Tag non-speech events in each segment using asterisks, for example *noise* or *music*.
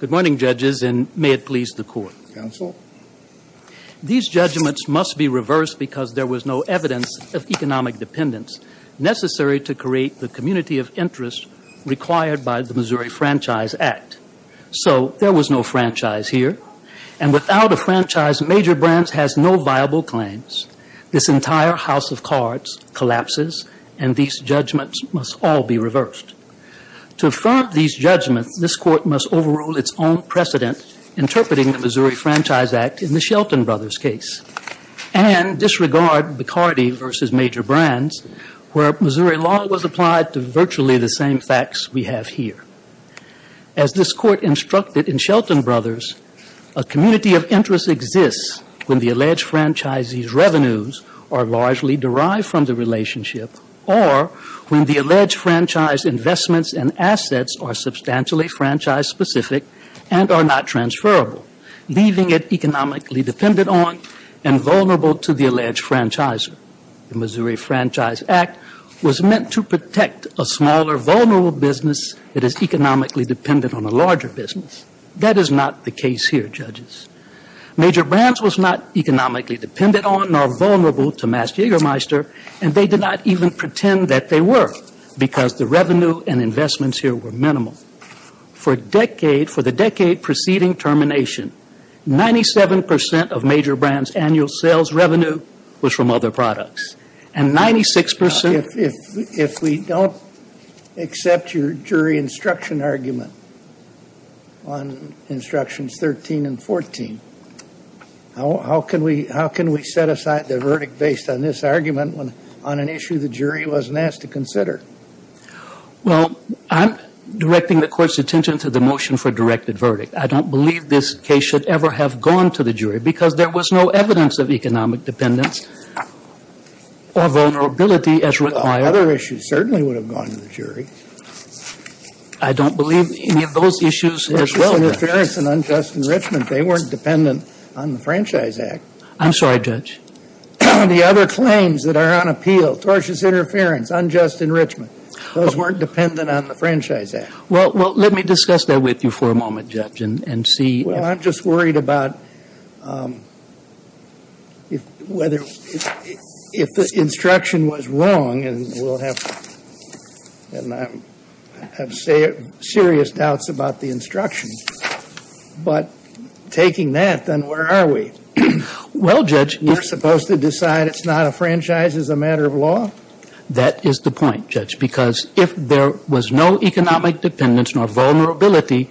Good morning, judges, and may it please the Court. Counsel? These judgments must be reversed because there was no evidence of economic dependence necessary to create the community of interest required by the Missouri Franchise Act. So there was no franchise here, and without a franchise, Major Brands has no viable claims. This entire house of cards collapses, and these judgments must all be reversed. To affirm these judgments, this Court must overrule its own precedent interpreting the Missouri Franchise Act in the Shelton Brothers case and disregard Bacardi v. Major Brands, where Missouri law was applied to virtually the same facts we have here. As this Court instructed in Shelton Brothers, a community of interest exists when the alleged franchisee's revenues are largely derived from the relationship or when the alleged franchise investments and assets are substantially franchise-specific and are not transferable, leaving it economically dependent on and vulnerable to the alleged franchisor. The Missouri Franchise Act was meant to protect a smaller, vulnerable business that is economically dependent on a larger business. That is not the case here, judges. Major Brands was not economically dependent on nor vulnerable to Mast Jägermeister, and they did not even pretend that they were because the revenue and investments here were minimal. For decade for the decade preceding termination, 97 percent of Major Brands' annual sales revenue was from other products, and 96 percent If we don't accept your jury instruction argument on Instructions 13 and 14, how can we set aside the verdict based on this argument on an issue the jury wasn't asked to consider? Well, I'm directing the Court's attention to the motion for directed verdict. I don't believe this case should ever have gone to the jury because there was no evidence of economic dependence or vulnerability as required. Other issues certainly would have gone to the jury. I don't believe any of those issues as well. Interference and unjust enrichment, they weren't dependent on the Franchise Act. I'm sorry, Judge. *clears throat* The other claims that are on appeal, tortious interference, unjust enrichment, those weren't dependent on the Franchise Act. Well, let me discuss that with you for a moment, Judge, and see. Well, I'm just worried about um, whether if the instruction was wrong, and we'll have to, and I have serious doubts about the instruction, but taking that, then where are we? *clears throat* Well, Judge. We're supposed to decide it's not a franchise as a matter of law? That is the point, Judge, because if there was no economic dependence nor vulnerability,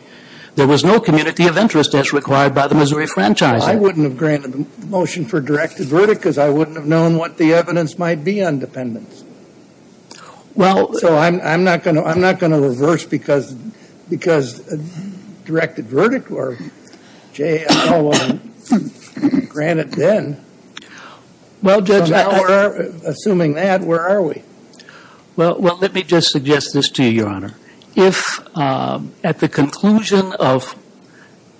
there was no community of interest as required by the Missouri Franchise Act. I wouldn't have granted the motion for directed verdict because I wouldn't have known what the evidence might be on dependence. Well, so I'm not going to reverse because directed verdict or JMOL wasn't granted then. Well, Judge. Assuming that, where are we? Well, let me just suggest this to you, Your Honor. If um, at the conclusion of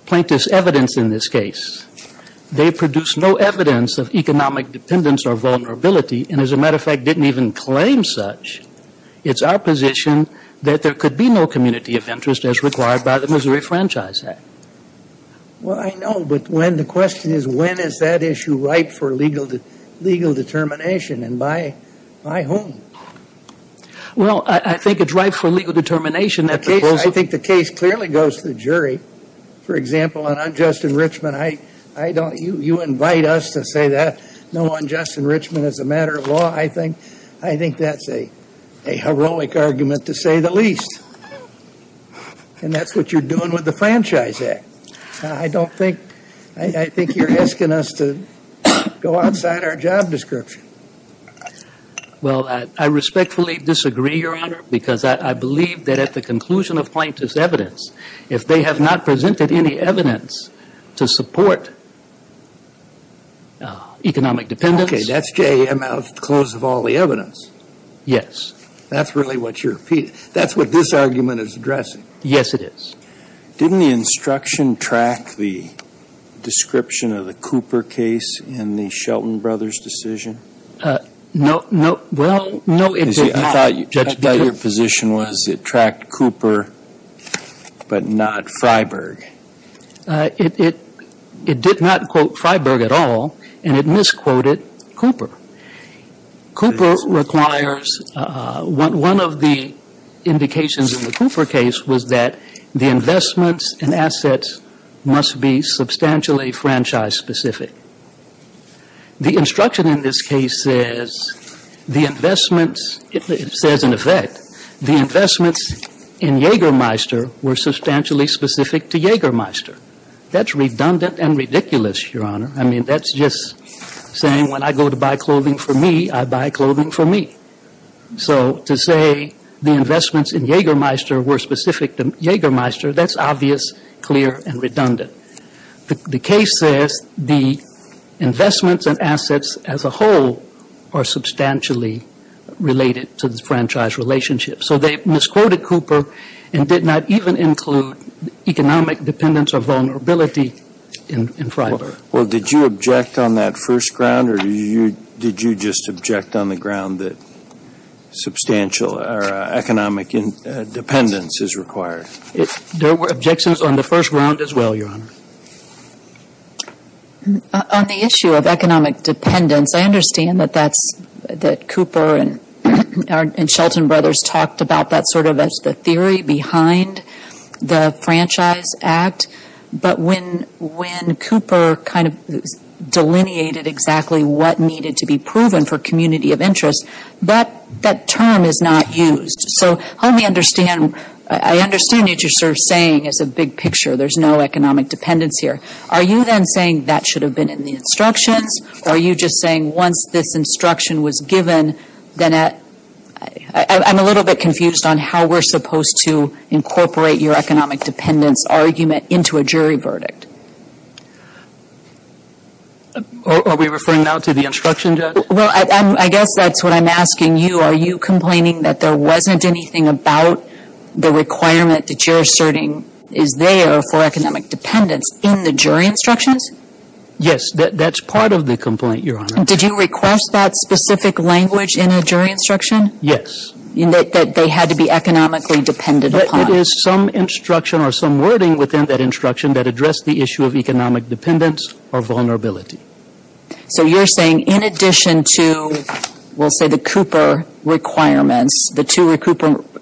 plaintiff's evidence in this case, they produced no evidence of economic dependence or vulnerability, and as a matter of fact didn't even claim such, it's our position that there could be no community of interest as required by the Missouri Franchise Act. Well, I know, but when the question is when is that issue ripe for legal determination and by whom? Well, I think it's ripe for legal determination. I think the case clearly goes to the jury. For example, on unjust enrichment, I don't you invite us to say that no unjust enrichment is a matter of law. I think that's a heroic argument to say the least. And that's what you're doing with the Franchise Act. I don't think, I think you're asking us to go outside our job description. Well, I respectfully disagree, Your Honor, because I believe that at the conclusion of plaintiff's evidence, if they have not presented any evidence to support uh, economic dependence. Okay, that's JMOL at the close of all the evidence. Yes. That's really what you're, that's what this argument is addressing. Yes, it is. Didn't the instruction track the description of the Cooper case in the Shelton Brothers decision? Uh, no, no, well, no, it did not. I thought your position was it tracked Cooper but not Freiberg. Uh, it did not quote Freiberg at all, and it misquoted Cooper. Cooper requires, uh, one of the indications in the Cooper case was that the investments and assets must be substantially franchise-specific. The instruction in this case says the investments, it says in effect, the investments in Jägermeister were substantially specific to Jägermeister. That's redundant and ridiculous, Your Honor. I mean, that's just saying when I go to buy clothing for me, I buy clothing for me. So to say the investments in Jägermeister were specific to Jägermeister, that's obvious, clear, and redundant. The case says the investments and assets as a whole are substantially related to the franchise relationship. So they misquoted Cooper and did not even include economic dependence or vulnerability in Freiberg. Well, did you object on that first ground, or did you just object on the ground that substantial or uh, economic uh, dependence is required? There were objections on the first ground as well, Your Honor. Uh, on the issue of economic dependence, I understand that Cooper *clears throat* and Shelton Brothers talked about that sort of as the theory behind the Franchise Act. But when Cooper kind of delineated exactly what needed to be proven for community of interest, that term is not used. So help me understand. I understand what you're sort of saying as a big picture. There's no economic dependence here. Are you then saying that should have been in the instructions, or are you just saying once this instruction was given, then I'm a little bit confused on how we're supposed to incorporate your economic dependence argument into a jury verdict. Are we referring now to the instruction, Judge? Well, I guess that's what I'm asking you. Are you complaining that there wasn't anything about the requirement that you're asserting is there for economic dependence in the jury instructions? Yes, that's part of the complaint, Your Honor. Did you request that specific language in a jury instruction? Yes. That they had to be economically dependent upon? There is some instruction or some wording within that instruction that addressed the issue of economic dependence or vulnerability. So you're saying in addition to, we'll say, the Cooper requirements, the two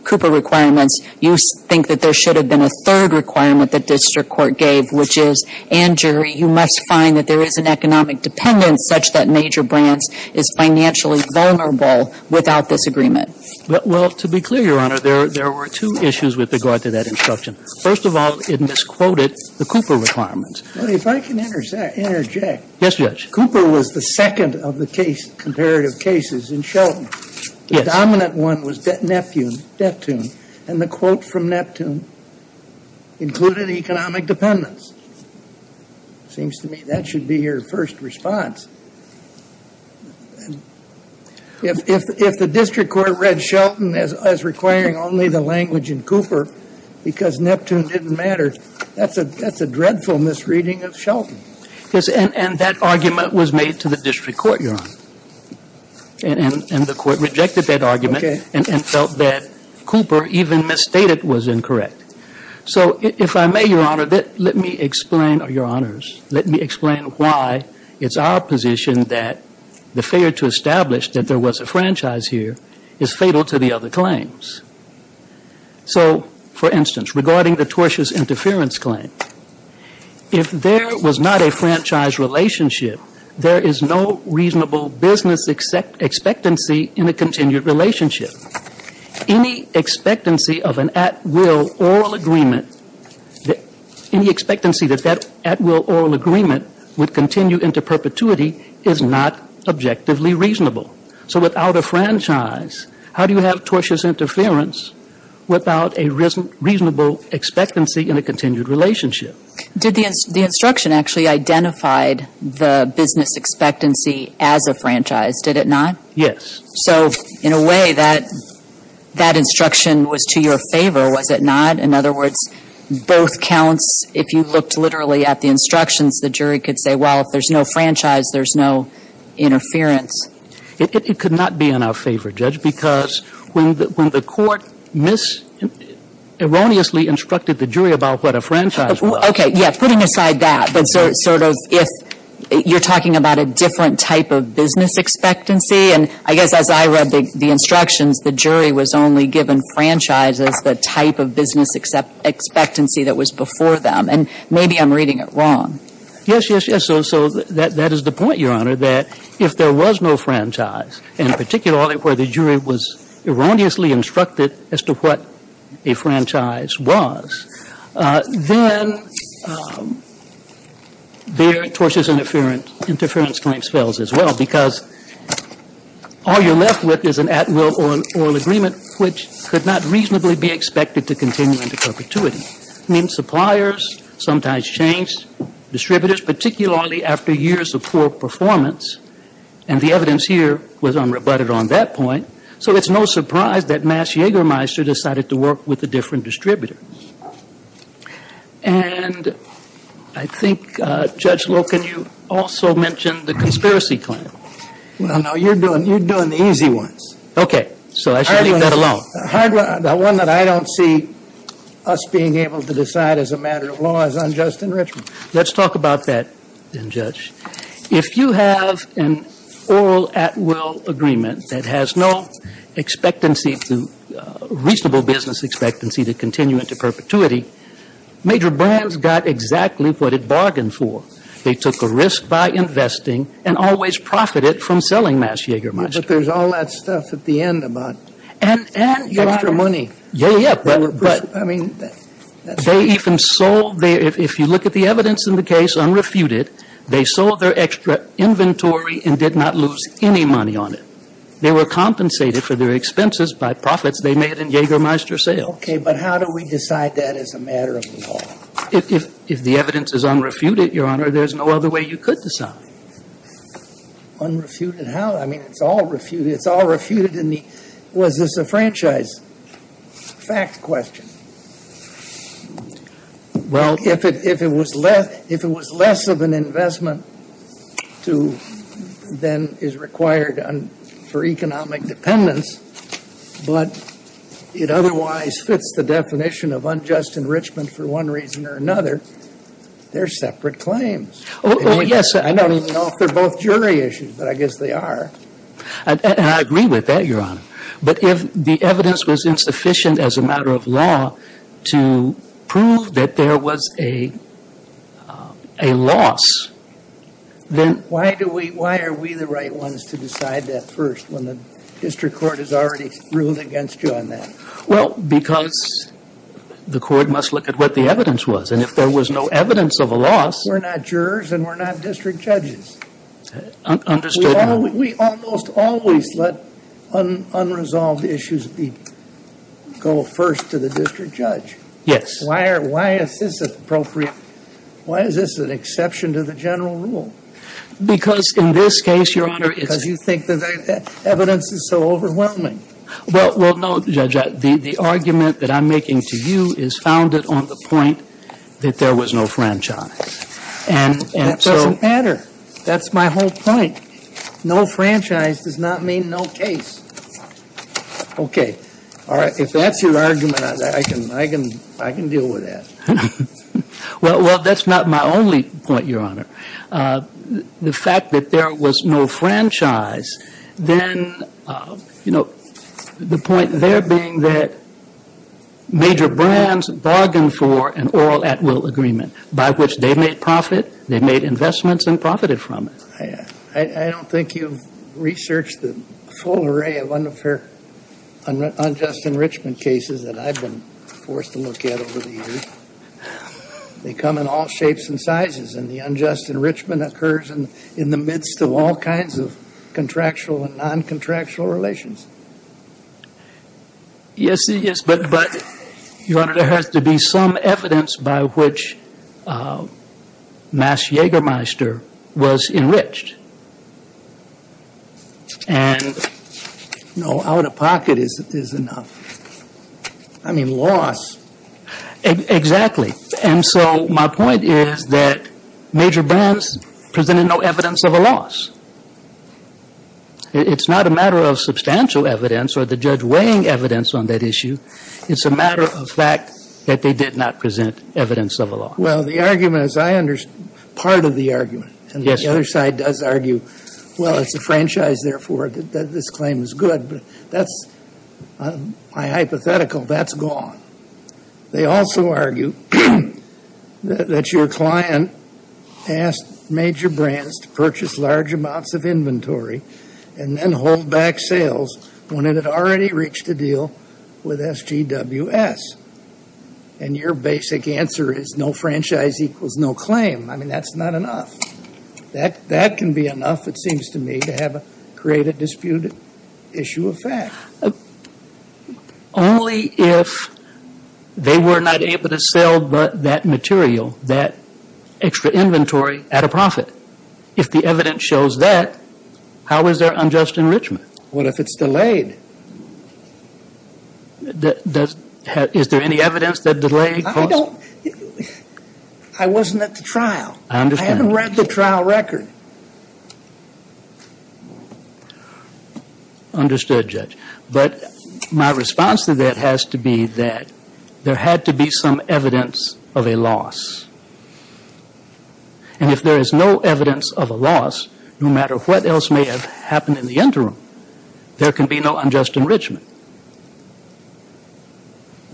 Cooper requirements, you think that there should have been a third requirement that district court gave, which is, and jury, you must find that there is an economic dependence such that Major Brands is financially vulnerable without this agreement. Well, to be clear, Your Honor, there were two issues with regard to that instruction. First of all, it misquoted the Cooper requirements. Well, if I can interject. Yes, Judge. Cooper was the second of the case, comparative cases in Shelton. The dominant one was Neptune, and the quote from Neptune included economic dependence. Seems to me that should be your first response. If the district court read Shelton as requiring only the language in Cooper because Neptune didn't matter, that's a dreadful misreading of Shelton. Yes, and that argument was made to the district court, Your Honor. And the court rejected that argument and felt that Cooper even misstated was incorrect. So if I may, Your Honor, let me explain, or Your Honors, let me explain why it's our position that the failure to establish that there was a franchise here is fatal to the other claims. So, for instance, regarding the tortious interference claim, if there was not a franchise relationship, there is no reasonable business expectancy in a continued relationship. Any expectancy of an at-will oral agreement, any expectancy that that at-will oral agreement would continue into perpetuity is not objectively reasonable. So without a franchise, how do you have tortious interference without a reasonable expectancy in a continued relationship? Did the instruction actually identify the business expectancy as a franchise, did it not? Yes. So, in a way, that instruction was to your favor, was it not? In other words, both counts, if you looked literally at the instructions, the jury could say, well, if there's no franchise, there's no interference. It could not be in our favor, Judge, because when the court erroneously instructed the jury about what a franchise was. Okay, yeah, putting aside that, but so, sort of if you're talking about a different type of business expectancy, and I guess as I read the, the instructions, the jury was only given franchise as the type of business expectancy that was before them, and maybe I'm reading it wrong. Yes, yes, yes. So, so that, that is the point, Your Honor, that if there was no franchise, and particularly where the jury was erroneously instructed as to what a franchise was, uh, then um, their tortious interference, claims fails as well because all you're left with is an at-will oral agreement which could not reasonably be expected to continue into perpetuity. I mean, suppliers sometimes change, distributors, particularly after years of poor performance. And the evidence here was unrebutted on that point. So it's no surprise that Mast Jägermeister decided to work with a different distributor. And I think, uh, Judge Loken, you also mentioned the conspiracy claim. Well, no, you're doing, you're doing the easy ones. Okay, so I should leave that alone. The hard one, the one that I don't see us being able to decide as a matter of law is unjust enrichment. Let's talk about that then, Judge. If you have an oral at-will agreement that has no expectancy to, uh, reasonable business expectancy to continue into perpetuity, Major Brands got exactly what it bargained for. They took a risk by investing and always profited from selling Mast Jägermeister. But there's all that stuff at the end about and, and extra money. Yeah, yeah, but, I mean, They even sold their, if, if you look at the evidence in the case unrefuted, they sold their extra inventory and did not lose any money on it. They were compensated for their expenses by profits they made in Jägermeister sales. okay, but how do we decide that as a matter of law? If, if, if the evidence is unrefuted, Your Honor, there's no other way you could decide. Unrefuted how? I mean, it's all refuted. It's all refuted in the, was this a franchise? Fact question. Well, If it, if it was less, if it was less of an investment to, than is required for economic dependence, but it otherwise fits the definition of unjust enrichment for one reason or another, they're separate claims. Oh, oh, yes, uh, I don't even know if they're both jury issues, but I guess they are. and, and I agree with that, Your Honor. But if the evidence was insufficient as a matter of law to prove that there was a, uh, a loss, then Why do we, why are we the right ones to decide that first when the district court has already ruled against you on that? Well, because the court must look at what the evidence was. And if there was no evidence of a loss, We're not jurors and we're not district judges. We, understood. we almost always let unresolved issues be, go first to the district judge. Yes. Why is this appropriate? Why is this an exception to the general rule? Because in this case, Your Honor, Because you think that the evidence is so overwhelming. well, well, no, Judge, the, the argument that I'm making to you is founded on the point that there was no franchise. And, and That so, doesn't matter. That's my whole point. No franchise does not mean no case. Okay, all right, if that's your argument, I can, I can, I can deal with that. *laughs* well, well, that's not my only point, Your Honor. Uh, the fact that there was no franchise, then, uh, you know, the point there being that major brands bargained for an oral at-will agreement by which they made profit, they made investments and profited from it. I, don't think you've researched the full array of unfair, un- unjust enrichment cases that I've been forced to look at over the years. They come in all shapes and sizes, and the unjust enrichment occurs in, the midst of all kinds of contractual and non-contractual relations. Yes, yes, but, but, Your Honor, there has to be some evidence by which uh, Mast Jägermeister was enriched. And No, out of pocket is, is enough. I mean, loss. exactly. And so my point is that major brands presented no evidence of a loss. It's not a matter of substantial evidence or the judge weighing evidence on that issue. It's a matter of fact that they did not present evidence of a loss. Well, the argument, as I understand, part of the argument, and the other side does argue, well, it's a franchise, therefore, this claim is good, but that's, uh, my hypothetical, that's gone. They also argue *clears throat* that your client asked major brands to purchase large amounts of inventory and then hold back sales when it had already reached a deal with SGWS. And your basic answer is no franchise equals no claim. I mean, that's not enough. That, that can be enough, it seems to me, to have a, create a disputed issue of fact. Uh, only if they were not able to sell that material, that extra inventory at a profit. If the evidence shows that, how is there unjust enrichment? What if it's delayed? Th- Does, ha- is there any evidence that delay don't, I wasn't at the trial. I understand. I haven't read the trial record. Understood, Judge. But my response to that has to be that there had to be some evidence of a loss. And if there is no evidence of a loss, no matter what else may have happened in the interim, there can be no unjust enrichment.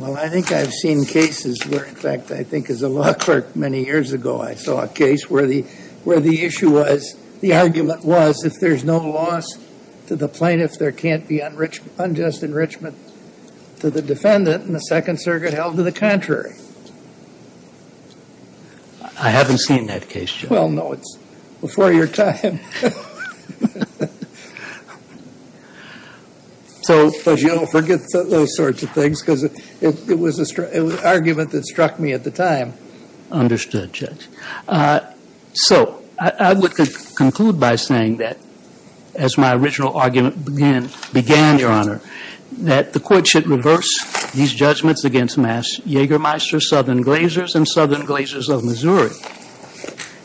Well, I think I've seen cases where, in fact, I think as a law clerk many years ago, I saw a case where the, where the issue was, the argument was, if there's no loss to the plaintiff, there can't be unjust enrichment to the defendant, and the Second Circuit held to the contrary. I haven't seen that case, Judge. Well, no, it's before your time. *laughs* So, but you don't forget those sorts of things, because it, was a, it was an argument that struck me at the time. Understood, Judge. Uh, So, I I would conclude by saying that, as my original argument began, began, Your Honor, that the court should reverse these judgments against Mast Jägermeister, Southern Glazer's, and Southern Glazer's of Missouri,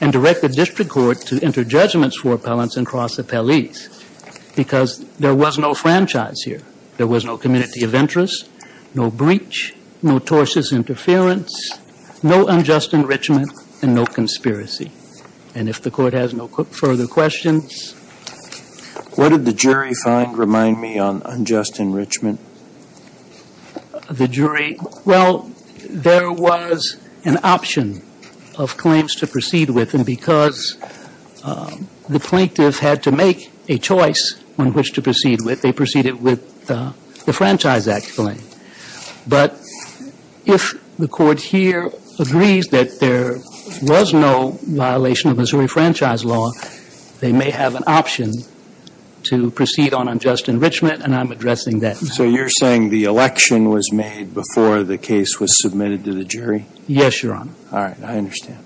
and direct the district court to enter judgments for appellants and cross appellees, because there was no franchise here. There was no community of interest, no breach, no tortious interference, no unjust enrichment, and no conspiracy. And if the court has no further questions, What did the jury find, remind me, on unjust enrichment? the jury, well, there was an option of claims to proceed with, and because um, the plaintiff had to make a choice on which to proceed with, they proceeded with uh, the Franchise Act claim. But if the court here agrees that there was no violation of Missouri franchise law, they may have an option to proceed on unjust enrichment, and I'm addressing that. So you're saying the election was made before the case was submitted to the jury? Yes, Your Honor. All right, I understand.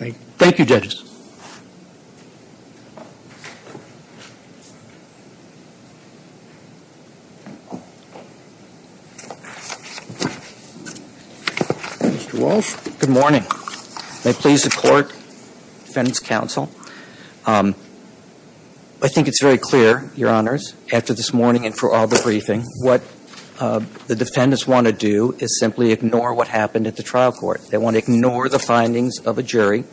Thank you, judges. Mr. Walsh? Good morning. May it please the court, defendant's counsel. Um, I think it's very clear, Your Honors, after this morning and for all the briefing, what Uh, the defendants want to do is simply ignore what happened at the trial court. They want to ignore the findings of a jury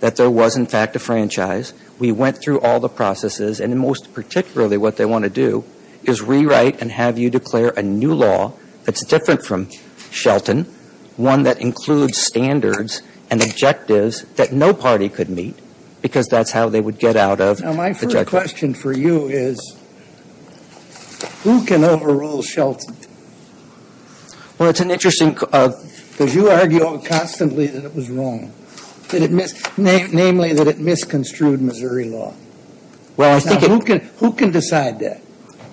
that there was, in fact, a franchise. We went through all the processes, and most particularly what they want to do is rewrite and have you declare a new law that's different from Shelton, one that includes standards and objectives that no party could meet, because that's how they would get out of Now, my first question for you is, who can overrule Shelton? Well, it's an interesting uh, Because you argue constantly that it was wrong, that it namely that it misconstrued Missouri law. Well, I think who can, who can decide that?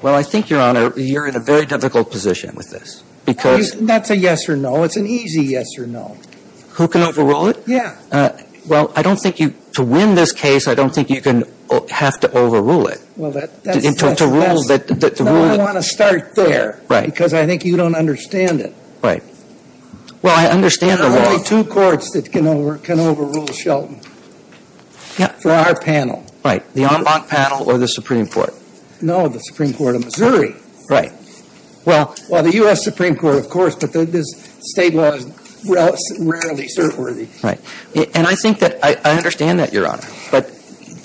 well, I think, Your Honor, you're in a very difficult position with this because That's a yes or no. It's an easy yes or no. who can overrule it? Yeah. Uh, well, I don't think you to win this case. I don't think you can have to overrule it. Well, that's. to- rule that- No, I want to start there. Right. Because I think you don't understand it. Right. Well, I understand the There are law. only two courts that can over, can overrule Shelton. Yeah. For our panel. Right, the en banc panel or the Supreme Court. No, the Supreme Court of Missouri. Right. Well, Well, the U.S. Supreme Court, of course, but the, this state law is rarely cert-worthy. Right. And I think that, I, I understand that, Your Honor. But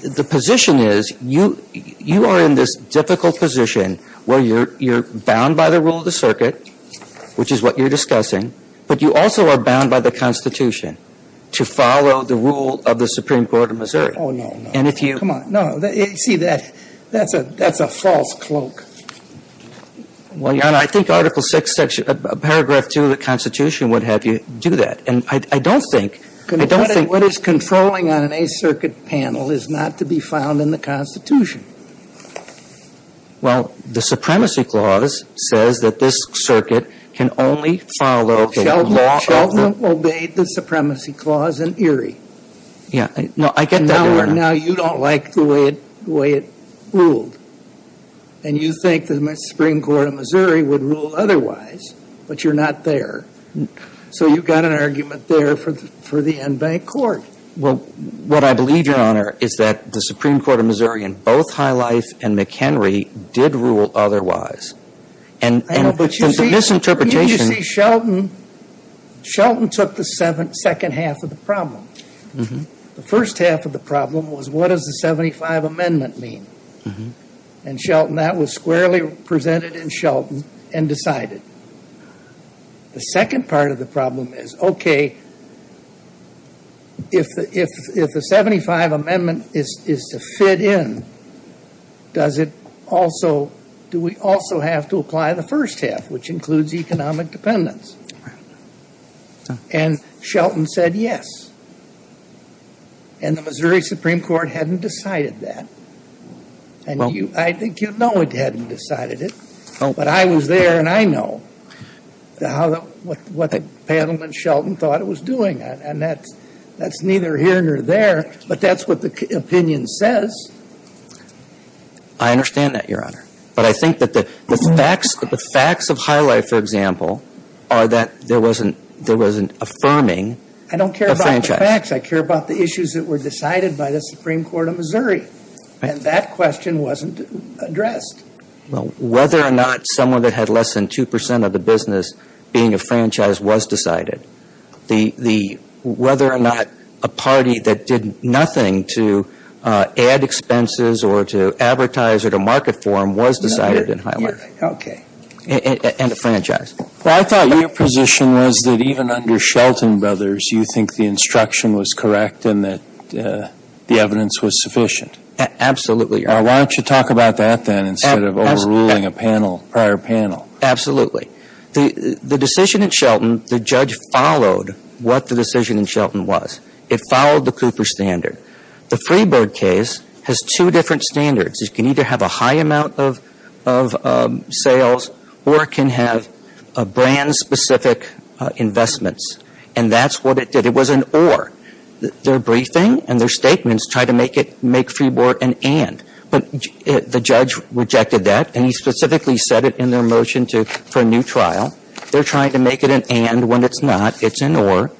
the position is, you, you are in this difficult position where you're, you're bound by the rule of the circuit, which is what you're discussing, but you also are bound by the Constitution to follow the rule of the Supreme Court of Missouri. Oh, no, no. And if you- Come on, no, you see, that, that's a, that's a false cloak. Well, Your Honor, I think Article 6, section, uh, paragraph 2 of the Constitution would have you do that. And I, I don't think, I don't What is- think, What is controlling on an Eighth Circuit panel is not to be found in the Constitution. well, the Supremacy Clause says that this circuit can only follow the law. Shelton obeyed the Supremacy Clause in Erie. Yeah, no, I get that, Your now, Honor. now you don't like the way it, the way it ruled. And you think the Supreme Court of Missouri would rule otherwise, but you're not there. So you've got an argument there for, the- for the en banc court. Well, what I believe, Your Honor, is that the Supreme Court of Missouri in both High Life and McHenry did rule otherwise. And, I know, and but you the, misinterpretation... You see, Shelton, Shelton took the second half of the problem. Mm-hmm. The first half of the problem was what does the 75 amendment mean? Mm-hmm. And Shelton, that was squarely presented in Shelton and decided. The second part of the problem is, okay, if the, if, if the 75 amendment is to fit in, does it also, do we also have to apply the first half, which includes economic dependence? And Shelton said yes. And the Missouri Supreme Court hadn't decided that. And I think you know it hadn't decided it. Oh. But I was there and I know how what, what the panel in Shelton thought it was doing. And and that's, that's neither here nor there, but that's what the opinion says. I understand that, Your Honor. But I think that the, the facts, the facts of High Life, for example, are that there wasn't, there wasn't affirming I don't care about franchise. the facts. I care about the issues that were decided by the Supreme Court of Missouri. And that question wasn't addressed. Well, whether or not someone that had less than 2% of the business being a franchise was decided. The, the, whether or not a party that did nothing to add expenses or to advertise or to market for them was decided in High Life. Okay. A- a- And a franchise. Well, I thought your position was that even under Shelton Brothers, you think the instruction was correct and that uh, the evidence was sufficient. Absolutely, Your Uh, Honor. why don't you talk about that then instead of overruling a panel, prior panel? Absolutely. The, the decision in Shelton, the judge followed what the decision in Shelton was. It followed the Cooper standard. The Freeburg case has two different standards. You can either have a high amount of, um, sales or it can have brand-specific uh, investments. And that's what it did. It was an or. Their briefing and their statements tried to make it, make Freeburg an and. But uh, the judge rejected that, and he specifically said it in their motion for a new trial. They're trying to make it an and when it's not. It's an or.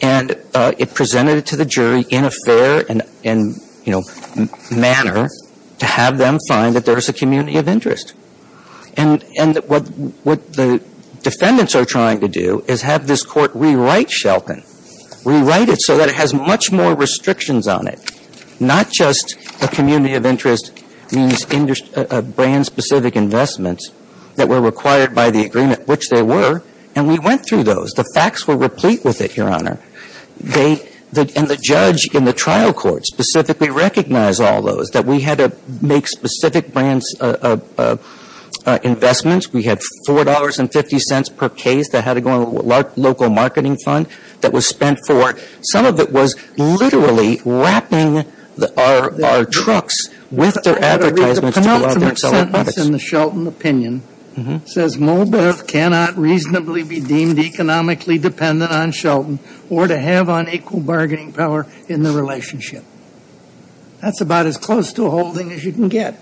And uh, it presented it to the jury in a fair and, and you know, manner to have them find that there's a community of interest. And, what, the defendants are trying to do is have this court rewrite Shelton, rewrite it so that it has much more restrictions on it. Not just a community of interest means uh, uh, brand-specific investments that were required by the agreement, which they were, and we went through those. The facts were replete with it, Your Honor. They, the, and the judge in the trial court specifically recognized all those, that we had to make specific brands, uh, uh, uh, investments. We had $4.50 per case that had to go in a local marketing fund that was spent for, some of it was literally wrapping our, our trucks with their I gotta read the advertisements to go out there and penultimate sell their sentence products. Mm-hmm. in the Shelton opinion says MoBev cannot reasonably be deemed economically dependent on Shelton or to have unequal bargaining power in the relationship. That's about as close to a holding as you can get.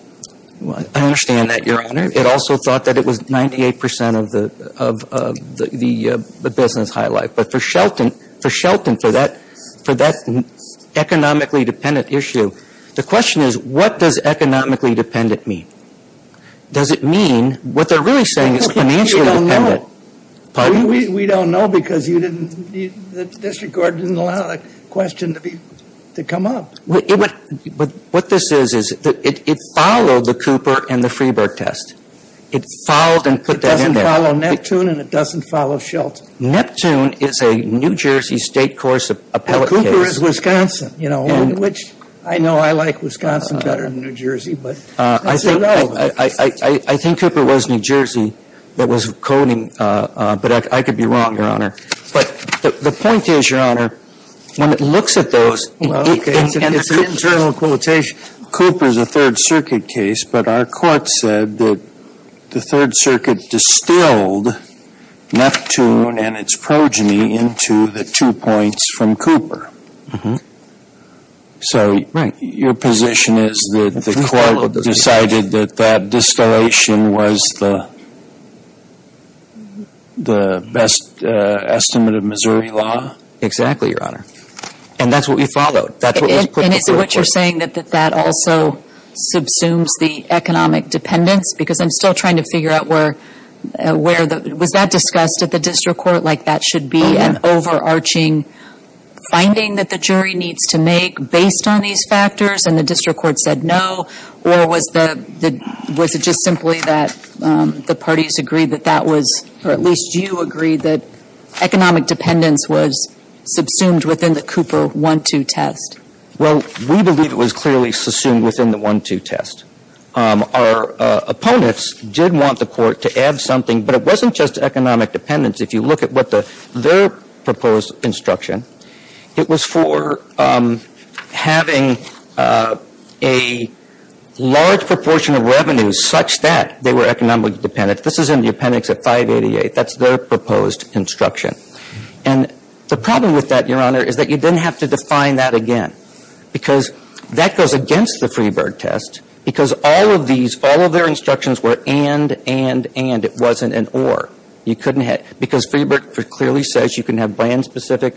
I understand that, Your Honor. It also thought that it was 98 percent of the uh, business high life. But for Shelton, for that economically dependent issue, the question is, what does economically dependent mean? Does it mean what they're really saying is *laughs* financially We don't know. dependent? We, don't know because you didn't, the district court didn't allow the question to be, to come up. What, it, this is, is it, it followed the Cooper and the Freeburg test. It followed and put that in there. doesn't follow Neptune and it doesn't follow Shelton. Neptune is a New Jersey State Course appellate Cooper is Wisconsin, you know, which, I know I like Wisconsin better than New Jersey, but Uh, I that's think irrelevant. I, I, I, I- I think Cooper was New Jersey that was coding, uh, uh, but I, I could be wrong, Your Honor. But the, the point is, Your Honor, when it looks at those, Well, it- okay, it's, and- an- it's an internal quotation. Cooper's a Third Circuit case, but our court said that the Third Circuit distilled Neptune and its progeny into the two points from Cooper. So your position is that the court decided that that distillation was the the best uh, estimate of Missouri law? Exactly, Your Honor. And that's what we followed. That's what was And put and is it before what the you're saying, that that that also subsumes the economic dependence? Because I'm still trying to figure out where, uh, where the, was that discussed at the district court? Like that should be Oh, yeah. an overarching finding that the jury needs to make based on these factors, and the district court said no? Or was it just simply that um, the parties agreed that that was, or at least you agreed that economic dependence was subsumed within the Cooper 1-2 test? Well, we believe it was clearly subsumed within the one-two test. Um, our uh, opponents did want the court to add something, but it wasn't just economic dependence. If you look at what the their proposed instruction, it was for um, having uh, a large proportion of revenues such that they were economically dependent. This is in the appendix at 588. That's their proposed instruction. And the problem with that, Your Honor, is that you didn't have to define that again because that goes against the Freeburg test because all of these, all of their instructions were and, and, and. It wasn't an or. You couldn't have, because Freeburg clearly says you can have brand-specific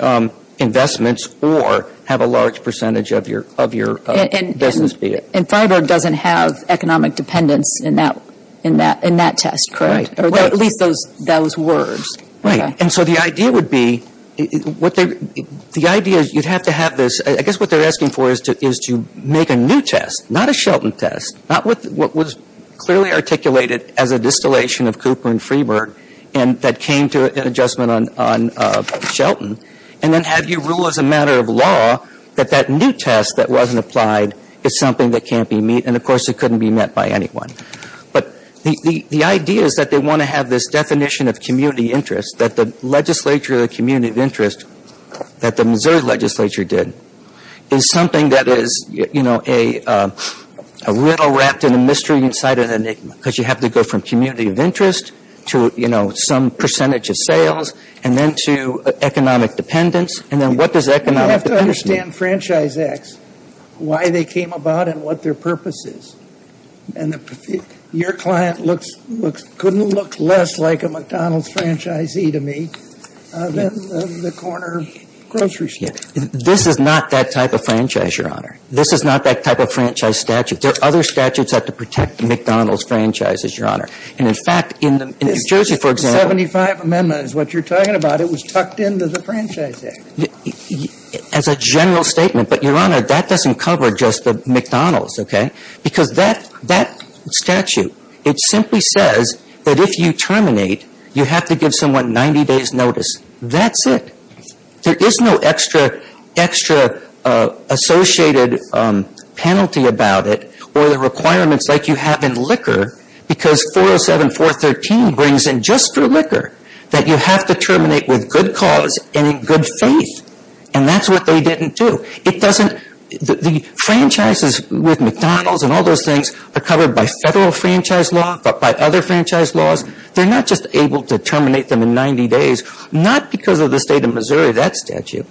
um, investments or have a large percentage of your, of your uh, business be it. And Freiburg doesn't have economic dependence in that, in that, in that test, correct? Or at least those, those words. Right. And so the idea would be, i- i- what they, the idea is you'd have to have this, I guess what they're asking for is to, is to make a new test, not a Shelton test, not what, what was clearly articulated as a distillation of Cooper and Freeburg, and that came to an adjustment on, on uh, Shelton, and then have you rule as a matter of law that that new test that wasn't applied is something that can't be met, and of course it couldn't be met by anyone. But the, idea is that they want to have this definition of community interest, that the legislature of the community of interest, that the Missouri legislature did, is something that is, you know, a, uh, a riddle wrapped in a mystery inside an enigma. Because you have to go from community of interest to, you know, some percentage of sales, and then to uh, economic dependence, and then what does economic? You economic have to dependence mean? understand franchise acts, why they came about and what their purpose is. And your client looks, looks, couldn't look less like a McDonald's franchisee to me uh, than the corner grocery store. This is not that type of franchise, Your Honor. This is not that type of franchise statute. There are other statutes that protect McDonald's franchises, Your Honor. And in fact, in, in New Jersey, for example, The 75 amendment is what you're talking about. It was tucked into the Franchise Act. as a general statement, but Your Honor, that doesn't cover just the McDonald's, okay? Because that, that statute, it simply says that if you terminate, you have to give someone 90 days' notice. That's it. There is no extra, uh, associated um, penalty about it or the requirements like you have in liquor because 407, 413 brings in just for liquor that you have to terminate with good cause and in good faith. And that's what they didn't do. It doesn't, the, franchises with McDonald's and all those things are covered by federal franchise law, but by other franchise laws. They're not just able to terminate them in 90 days, not because of the state of Missouri, that statute,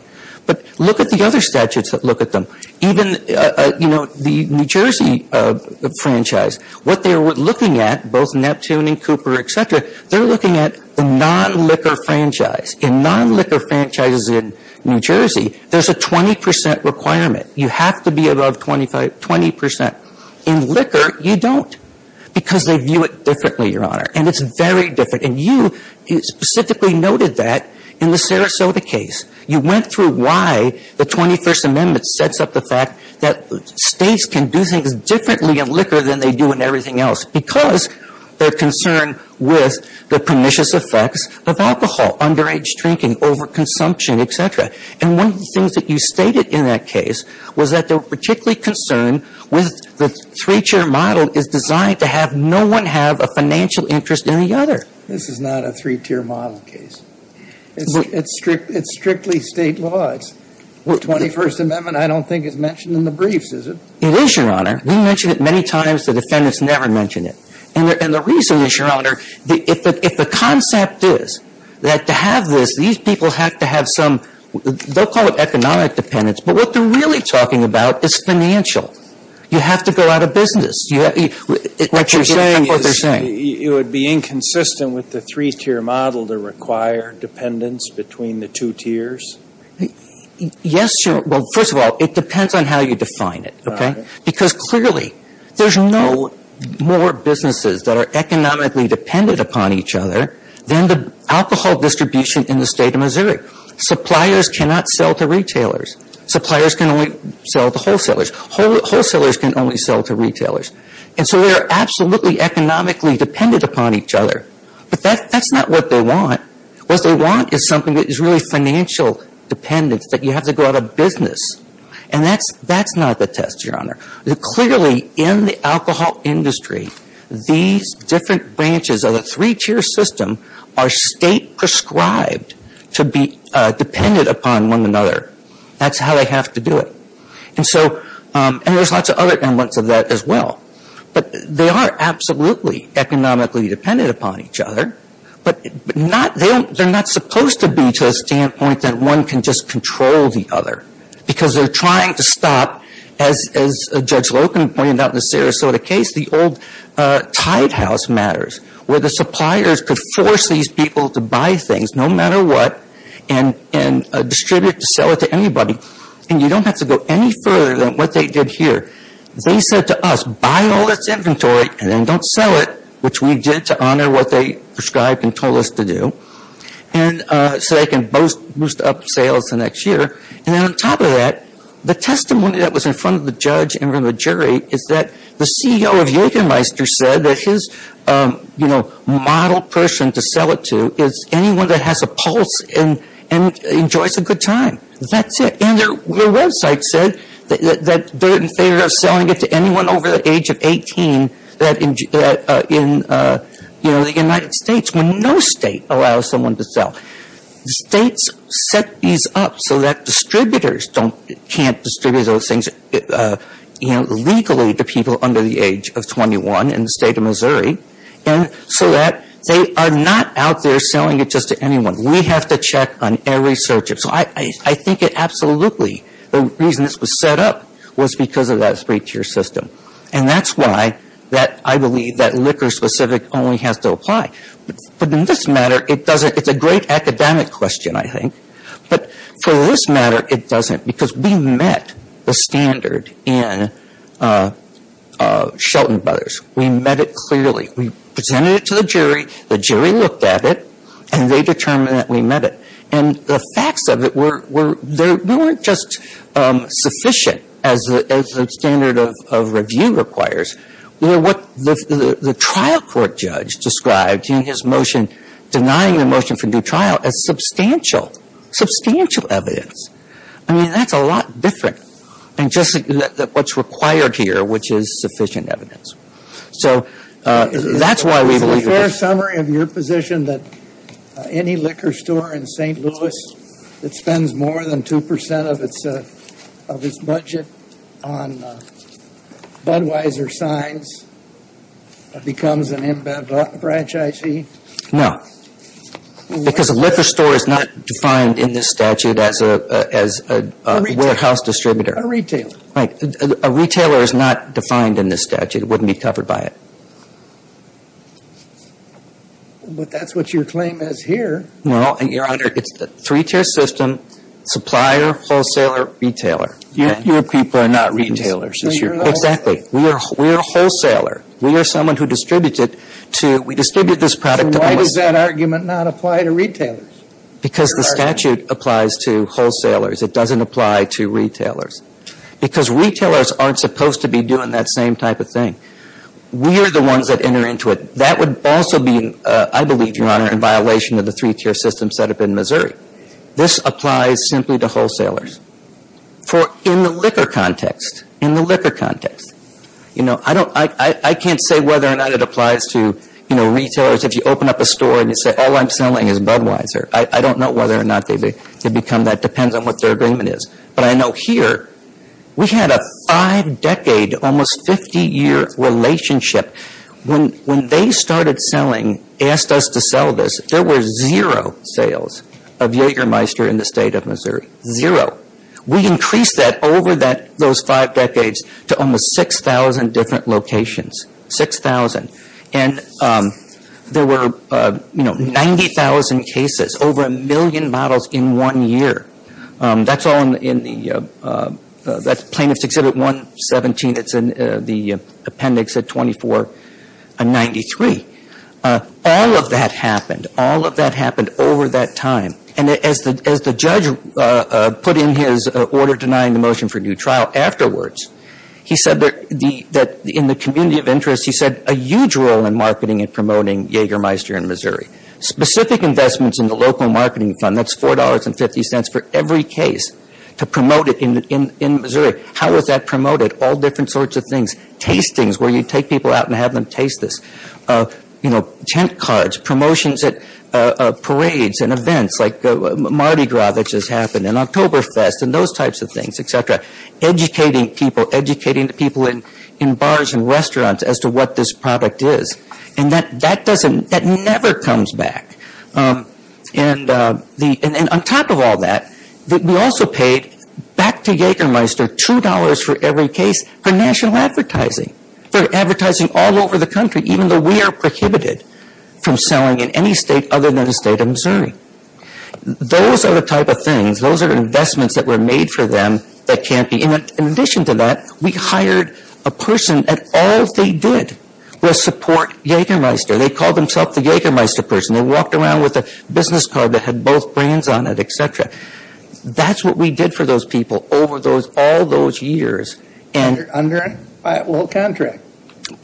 but Look at the other statutes that look at them. Even, uh, uh, you know, the New Jersey uh, franchise, what they were looking at, both Neptune and Cooper, et cetera, they're looking at the non-liquor franchise. In non-liquor franchises in New Jersey, there's a 20 percent requirement. You have to be above 20 percent. In liquor, you don't because they view it differently, Your Honor, and it's very different. And you specifically noted that in the Sarasota case. You went through why the 21st Amendment sets up the fact that states can do things differently in liquor than they do in everything else because they're concerned with the pernicious effects of alcohol, underage drinking, overconsumption, et cetera. And one of the things that you stated in that case was that they were particularly concerned with the three-tier model is designed to have no one have a financial interest in the other. This is not a three-tier model case. It's strictly state law. The 21st Amendment, I don't think, is mentioned in the briefs, is it? It is, Your Honor. We mention it many times. The defendants never mention it. And the reason is, Your Honor, if the concept is that to have this, these people have to have some, they'll call it economic dependence, but what they're really talking about is financial. You have to go out of business. What you're saying is it would be inconsistent with the three-tier model to require dependence between the two tiers? Yes, Your Honor. Well, first of all, it depends on how you define it, okay? Because clearly, there's no more businesses that are economically dependent upon each other than the alcohol distribution in the state of Missouri. Suppliers cannot sell to retailers. Suppliers can only sell to wholesalers. Wholesalers can only sell to retailers. And so they're absolutely economically dependent upon each other. But that's not what they want. What they want is something that is really financial dependence, that you have to go out of business. And that's not the test, Your Honor. Clearly, in the alcohol industry, these different branches of the three-tier system are state-prescribed to be uh, dependent upon one another. That's how they have to do it. And so, um, and there's lots of other elements of that as well. But they are absolutely economically dependent upon each other. But not, they're not supposed to be to a standpoint that one can just control the other. Because they're trying to stop, as Judge Loken pointed out in the Sarasota case, the old tied house matters, where the suppliers could force these people to buy things, no matter what, and and uh distribute to sell it to anybody. And you don't have to go any further than what they did here. They said to us, buy all this inventory and then don't sell it, which we did to honor what they prescribed and told us to do, Uh, so they can boost up sales the next year. And then on top of that, the testimony that was in front of the judge and from the jury is that the CEO of Jägermeister said that his, um, you know, model person to sell it to is anyone that has a pulse and enjoys a good time. That's it. And their website said that they're in favor of selling it to anyone over the age of 18 in, uh, uh, you know, the United States, when no state allows someone to sell. The states set these up so that distributors can't distribute those things, uh, you know, legally to people under the age of 21 in the state of Missouri, and so that they are not out there selling it just to anyone. We have to check on every search. So I think it absolutely, the reason this was set up was because of that three-tier system. And that's why that I believe that liquor-specific only has to apply. But in this matter, it doesn't. It's a great academic question, I think. But for this matter, it doesn't, because we met the standard in uh, uh, Shelton Brothers. We met it clearly. We presented it to the jury. The jury looked at it, and they determined that we met it. And the facts of it weren't just um, sufficient as the standard of review requires. What the trial court judge described in his motion denying the motion for new trial as substantial, substantial evidence. I mean, that's a lot different than just what's required here, which is sufficient evidence. So uh, that's why we believe it. Is it a fair summary of your position that uh, any liquor store in St. Louis that spends more than 2% uh, of its budget on Budweiser signs becomes an InBev franchisee? No. Because a liquor store is not defined in this statute as a, uh, as a A uh, warehouse distributor. A retailer. Right. A a retailer is not defined in this statute. It wouldn't be covered by it. But that's what your claim is here. No, Your Honor, it's the three-tier system, supplier, wholesaler, retailer. Your, people are not retailers, is your you're the- Exactly. We are, we are a wholesaler. We are someone who distributes it to, we distribute this product to why does that argument not apply to retailers? because the statute applies to wholesalers. It doesn't apply to retailers. Because retailers aren't supposed to be doing that same type of thing. We are the ones that enter into it. That would also be, uh, I believe, Your Honor, in violation of the three-tier system set up in Missouri. This applies simply to wholesalers. For, in the liquor context, in the liquor context, you know, I don't, I, can't say whether or not it applies to, you know, retailers. If you open up a store and you say, all I'm selling is Budweiser, I, don't know whether or not they, become that. Depends on what their agreement is. But I know here, we had a five-decade, almost 50-year relationship. When, when they started selling, asked us to sell this, there were zero sales of Jägermeister in the state of Missouri. Zero. We increased that over those five decades to almost 6,000 different locations. 6,000. And um, there were, uh, you know, 90,000 cases, over a million models in one year. Um, that's all in, the, uh, uh, that's Plaintiff's Exhibit 117. It's in the appendix at 2493. Uh, all of that happened. All of that happened over that time. And as the, as the judge uh, uh, put in his uh, order denying the motion for new trial afterwards, he said that, in the community of interest, he said a huge role in marketing and promoting Jägermeister in Missouri. Specific investments in the local marketing fund, that's $4.50 for every case to promote it in, Missouri. How was that promoted? All different sorts of things. Tastings where you take people out and have them taste this. You know, tent cards, promotions at parades and events like uh, Mardi Gras that just happened and Oktoberfest and those types of things, etc. Educating people, educating the people in, bars and restaurants as to what this product is. And that, doesn't, that never comes back. Um, and, uh, on top of all that, that we also paid back to Jägermeister $2 for every case for national advertising, for advertising all over the country, even though we are prohibited from selling in any state other than the state of Missouri. Those are the type of things, those are investments that were made for them that can't be. In, addition to that, we hired a person that all they did was support Jägermeister. They called themselves the Jägermeister person. They walked around with a business card that had both brands on it, etc. That's what we did for those people over all those years. And Under, at-will contract.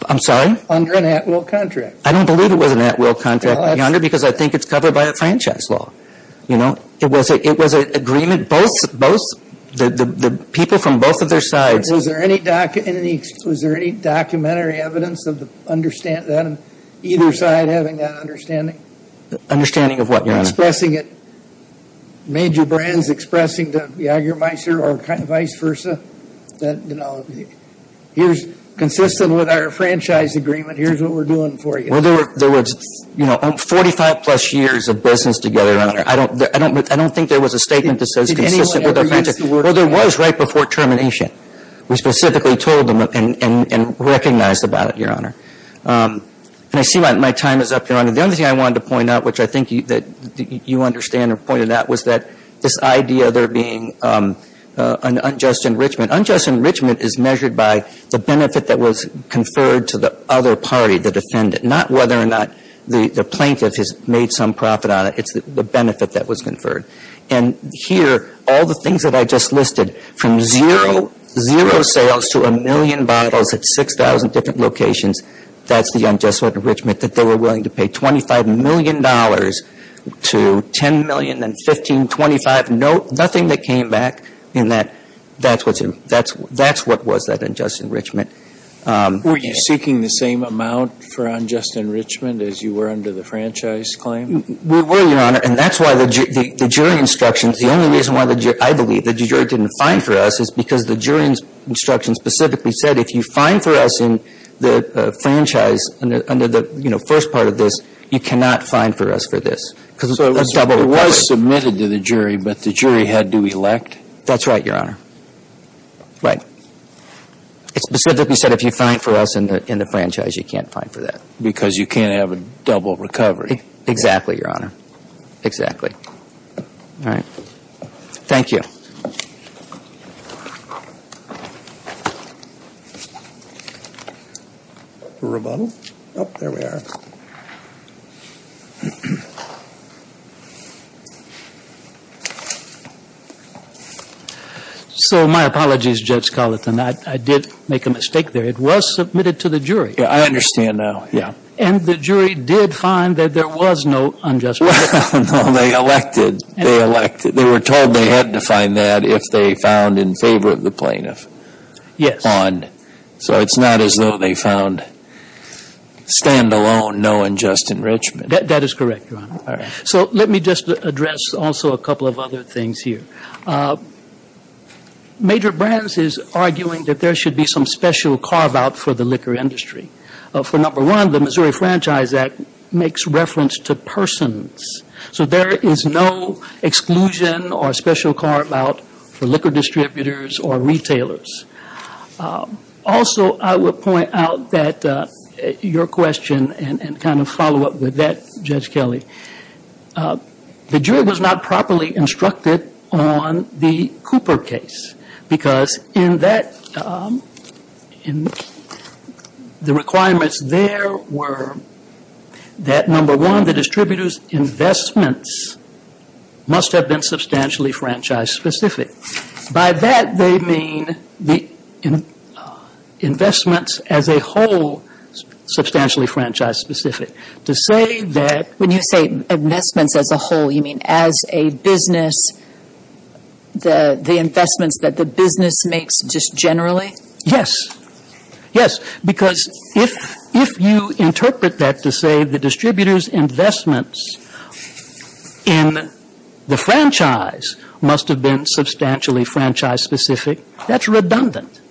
I'm sorry, Under an at-will contract. I don't believe it was an at-will contract, that's- Yonder, because I think it's covered by a franchise law. You know, it was it was an agreement. Both both the, people from both of their sides. Was there any doc, any, was there any documentary evidence of the understand, that either side having that understanding? Understanding of what, Your Honor? Expressing it, major brands expressing to Jagermeister or vice versa? That, you know, here's, consistent with our franchise agreement, here's what we're doing for you. Well, there was you know 45 plus years of business together, Your Honor. I don't I don't I don't think there was a statement that says consistent with our franchise. Well, there was right before termination. We specifically told them and and and recognized about it, Your Honor. Um, and I see my, my time is up, Your Honor. The only thing I wanted to point out, which I think you, that you understand and pointed out, was that this idea of there being um, Uh, an unjust enrichment. Unjust enrichment is measured by the benefit that was conferred to the other party, the defendant, not whether or not the, plaintiff has made some profit on it. It's the, benefit that was conferred. And here, all the things that I just listed, from zero, sales to a million bottles at 6,000 different locations, that's the unjust enrichment that they were willing to pay $25 million to 10 million, then 15, 25, no, nothing that came back in that. That's what's that's that's what was that unjust enrichment. Um, Were you seeking the same amount for unjust enrichment as you were under the franchise claim? We were, Your Honor, and that's why the, jury instructions, the only reason why the I believe the jury didn't fine for us is because the jury ins- instructions specifically said if you fine for us in the uh, franchise under, the, you know, first part of this, You cannot fine for us for this. Because So it it's double it was submitted to the jury, but the jury had to elect? That's right, Your Honor. Right. It specifically said if you fine for us in the, in the franchise, you can't fine for that. Because you can't have a double recovery. Exactly, Your Honor. Exactly. All right. Thank you. Rebuttal? Oh, there we are. *clears throat* So my apologies, Judge Colloton. I, I did make a mistake there. It was submitted to the jury. Yeah, I understand now, yeah. And the jury did find that there was no unjust *laughs* Well, no, they elected, they elected. They were told they had to find that if they found in favor of the plaintiff Yes. on. So it's not as though they found standalone no unjust enrichment. That, that is correct, Your Honor. All right. So let me just address also a couple of other things here. Uh, Major Brands is arguing that there should be some special carve-out for the liquor industry. Uh, For number one, the Missouri Franchise Act makes reference to persons. So there is no exclusion or special carve-out for liquor distributors or retailers. Uh, Also, I would point out that uh, your question, and kind of follow up with that, Judge Kelly, the jury was not properly instructed on the Cooper case, because in that, um, the requirements there were that, number one, the distributor's investments must have been substantially franchise-specific. By that, they mean the uh, investments as a whole substantially franchise-specific. To say that When you say investments as a whole, you mean as a business, the, the investments that the business makes just generally? Yes. Yes, because if, if you interpret that to say the distributor's investments in the franchise must have been substantially franchise-specific, that's redundant.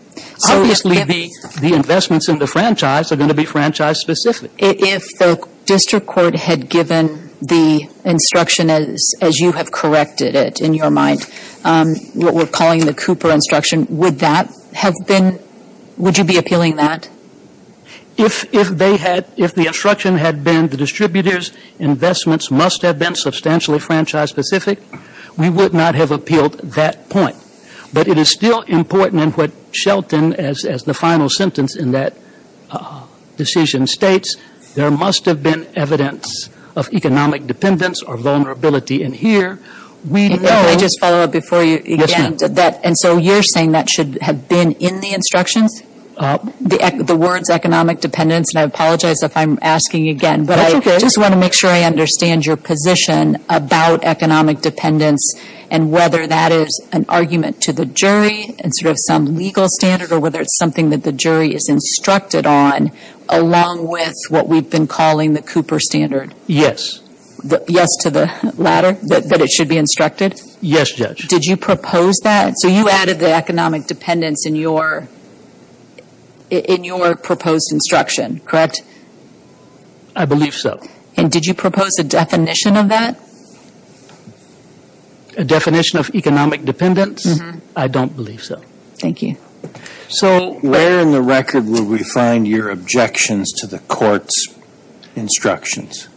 Obviously, the, the investments in the franchise are going to be franchise-specific. If the district court had given the instruction as, you have corrected it in your mind, um, what we're calling the Cooper instruction, would that have been, would you be appealing that? If, if they had, if the instruction had been the distributor's investments must have been substantially franchise-specific, we would not have appealed that point. But it is still important in what Shelton, as, as the final sentence in that uh, decision states, there must have been evidence of economic dependence or vulnerability. And here, we know. Can I just follow up before you, Yes, ma'am. that, and so you're saying that should have been in the instructions? Uh, The, words economic dependence, and I apologize if I'm asking again, but I just want to make sure I understand your position about economic dependence and whether that is an argument to the jury and sort of some legal standard or whether it's something that the jury is instructed on along with what we've been calling the Cooper standard. yes. Yes to the latter, that, that it should be instructed? Yes, Judge. Did you propose that? So you added the economic dependence in your, in your proposed instruction, correct? I believe so. And did you propose a definition of that? A definition of economic dependence? Mm-hmm. I don't believe so. Thank you. So, Where in the record would we find your objections to the court's instructions?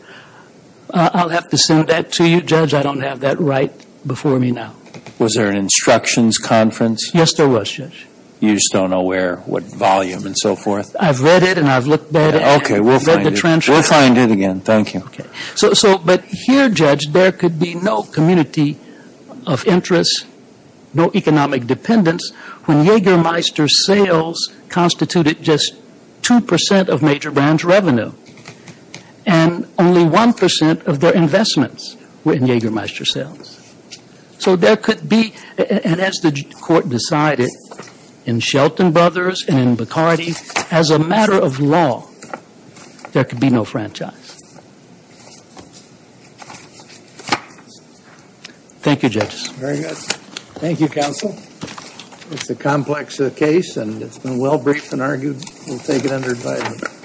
Uh, I'll have to send that to you, Judge. I don't have that right before me now. Was there an instructions conference? Yes, there was, Judge. You just don't know where, what volume and so forth? I've read it and I've looked at it. Okay, we'll read find the it. We'll find it again, thank you. Okay. So, so, but here, Judge, there could be no community of interest, no economic dependence when Jägermeister sales constituted just 2% of major brands' revenue. And only 1% of their investments were in Jägermeister sales. So there could be, and as the court decided in Shelton Brothers and in Bacardi, as a matter of law, there could be no franchise. Thank you, judges. Very good. Thank you, counsel. It's a complex uh, case, and it's been well briefed and argued. We'll take it under advisement.